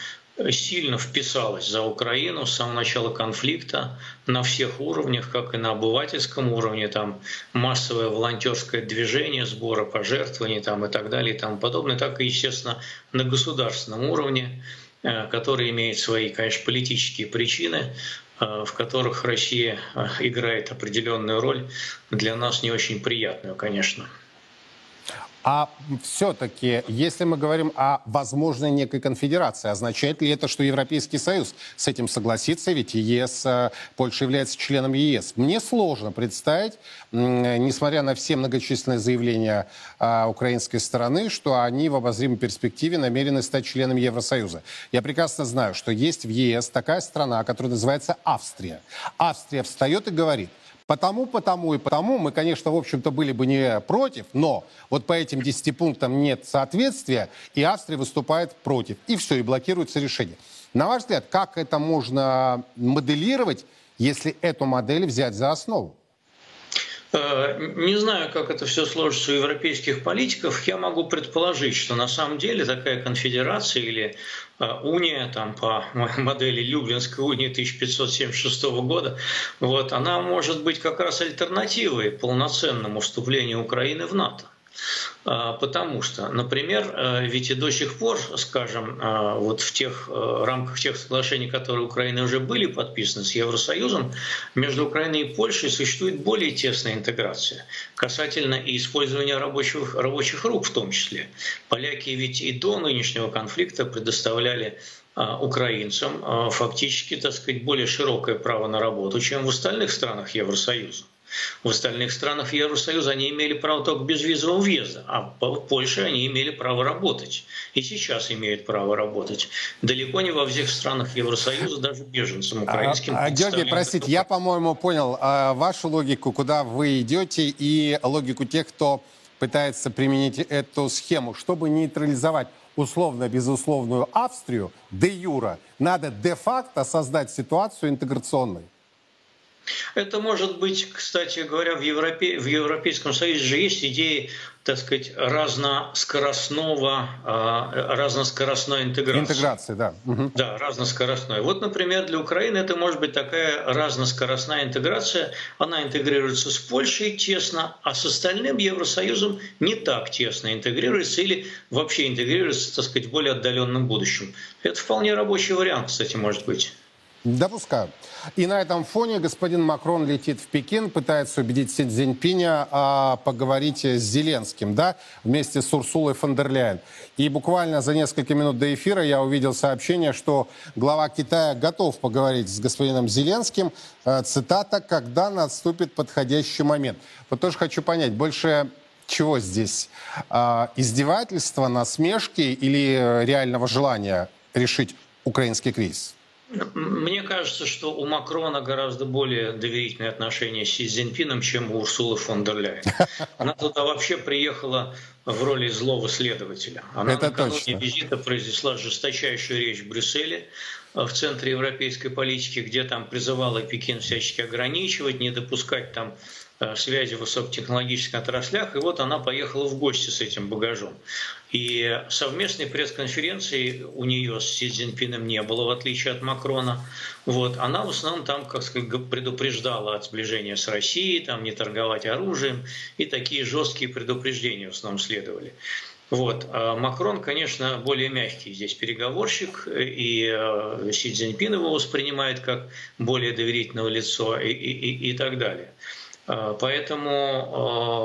сильно вписалась за Украину с самого начала конфликта на всех уровнях, как и на обывательском уровне, там массовое волонтерское движение, сбора пожертвований там, и так далее и тому подобное, так и, естественно, на государственном уровне, э, который имеет свои, конечно, политические причины, э, в которых Россия э, играет определенную роль, для нас не очень приятную, конечно. А все-таки, если мы говорим о возможной некой конфедерации, означает ли это, что Европейский Союз с этим согласится? Ведь ЕС, э, Польша является членом ЕС. Мне сложно представить, несмотря на все многочисленные заявления э, украинской стороны, что они в обозримой перспективе намерены стать членом Евросоюза. Я прекрасно знаю, что есть в ЕС такая страна, которая называется Австрия. Австрия встает и говорит – Потому, потому и потому мы, конечно, в общем-то были бы не против, но вот по этим 10 пунктам нет соответствия, и Австрия выступает против. И все, и блокируется решение. На ваш взгляд, как это можно моделировать, если эту модель взять за основу? Э, не знаю, как это все сложится у европейских политиков. Я могу предположить, что на самом деле такая конфедерация или э, уния там, по модели Люблинской унии 1576 года, вот, она может быть как раз альтернативой полноценному вступлению Украины в НАТО. А, потому что, например, э, ведь и до сих пор, скажем, э, вот в тех э, рамках тех соглашений, которые Украины уже были подписаны с Евросоюзом, между Украиной и Польшей существует более тесная интеграция касательно и использования рабочих, рабочих рук в том числе. Поляки ведь и до нынешнего конфликта предоставляли украинцам фактически, так сказать, более широкое право на работу, чем в остальных странах Евросоюза. В остальных странах Евросоюза они имели право только безвизового въезда, а в Польше они имели право работать. И сейчас имеют право работать. Далеко не во всех странах Евросоюза, даже беженцам украинским. А, а, Георгий, простите, я, по-моему, понял а, вашу логику, куда вы идете, и логику тех, кто пытается применить эту схему, чтобы нейтрализовать условно-безусловную Австрию де юра, надо де-факто создать ситуацию интеграционной. Это может быть, кстати говоря, в, Европе, в Европейском Союзе же есть идеи, так сказать, разноскоростного, а, разноскоростной интеграции. Интеграции, да. Угу. Да, разноскоростной. Вот, например, для Украины это может быть такая разноскоростная интеграция. Она интегрируется с Польшей тесно, а с остальным Евросоюзом не так тесно интегрируется или вообще интегрируется, так сказать, в более отдаленном будущем. Это вполне рабочий вариант, кстати, может быть. Допускаю. И на этом фоне господин Макрон летит в Пекин, пытается убедить Си Цзиньпиня а, поговорить с Зеленским, да, вместе с Урсулой фон дер Ляйен. И буквально за несколько минут до эфира я увидел сообщение, что глава Китая готов поговорить с господином Зеленским, а, цитата, когда наступит подходящий момент. Вот тоже хочу понять, больше чего здесь? А, издевательства, насмешки или реального желания решить украинский кризис? Мне кажется, что у Макрона гораздо более доверительные отношения с Си Цзиньпином, чем у Урсулы фон дер Ляйен. Она туда вообще приехала в роли злого следователя. Она Это накануне точно. визита произнесла жесточайшую речь в Брюсселе, в центре европейской политики, где там призывала Пекин всячески ограничивать, не допускать там Э, связи в высокотехнологических отраслях, и вот она поехала в гости с этим багажом. И совместной пресс-конференции у нее с Си Цзиньпином не было, в отличие от Макрона. Вот. Она в основном там, как сказать, предупреждала от сближения с Россией, там не торговать оружием, и такие жесткие предупреждения в основном следовали. Вот. А Макрон, конечно, более мягкий здесь переговорщик, и э, Си Цзиньпин его воспринимает как более доверительного лицо и, и, и, и так далее. Поэтому